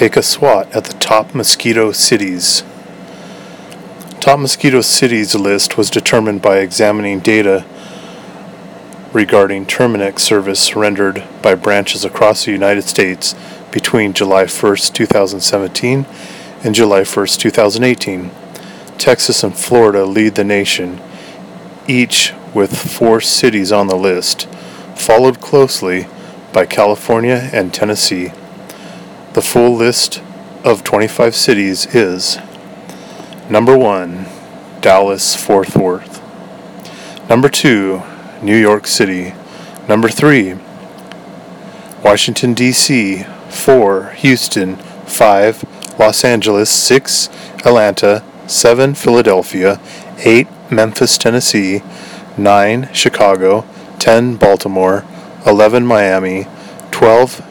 Take a swat at the top mosquito cities. Top mosquito cities list was determined by examining data regarding Terminix service rendered by branches across the United States between July 1, 2017 and July 1, 2018. Texas and Florida lead the nation, each with four cities on the list, followed closely by California and Tennessee. The full list of 25 cities is number 1, Dallas Fort Worth. Number 2, New York City. Number 3, Washington, D.C. 4, Houston. 5, Los Angeles. 6, Atlanta. 7, Philadelphia. 8, Memphis, Tennessee. 9, Chicago. 10, Baltimore. 11, Miami. 12,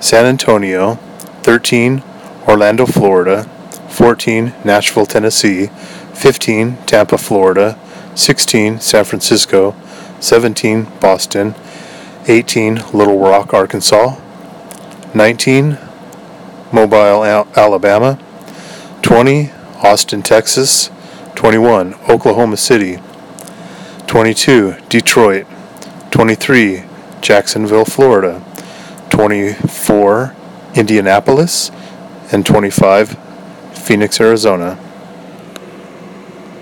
San Antonio. 13, Orlando, Florida. 14, Nashville, Tennessee. 15, Tampa, Florida. 16, San Francisco. 17, Boston. 18, Little Rock, Arkansas. 19, Mobile, Al- Alabama. 20, Austin, Texas. 21, Oklahoma City. 22, Detroit. 23, Jacksonville, Florida. 24, Indianapolis. And 25, Phoenix, Arizona.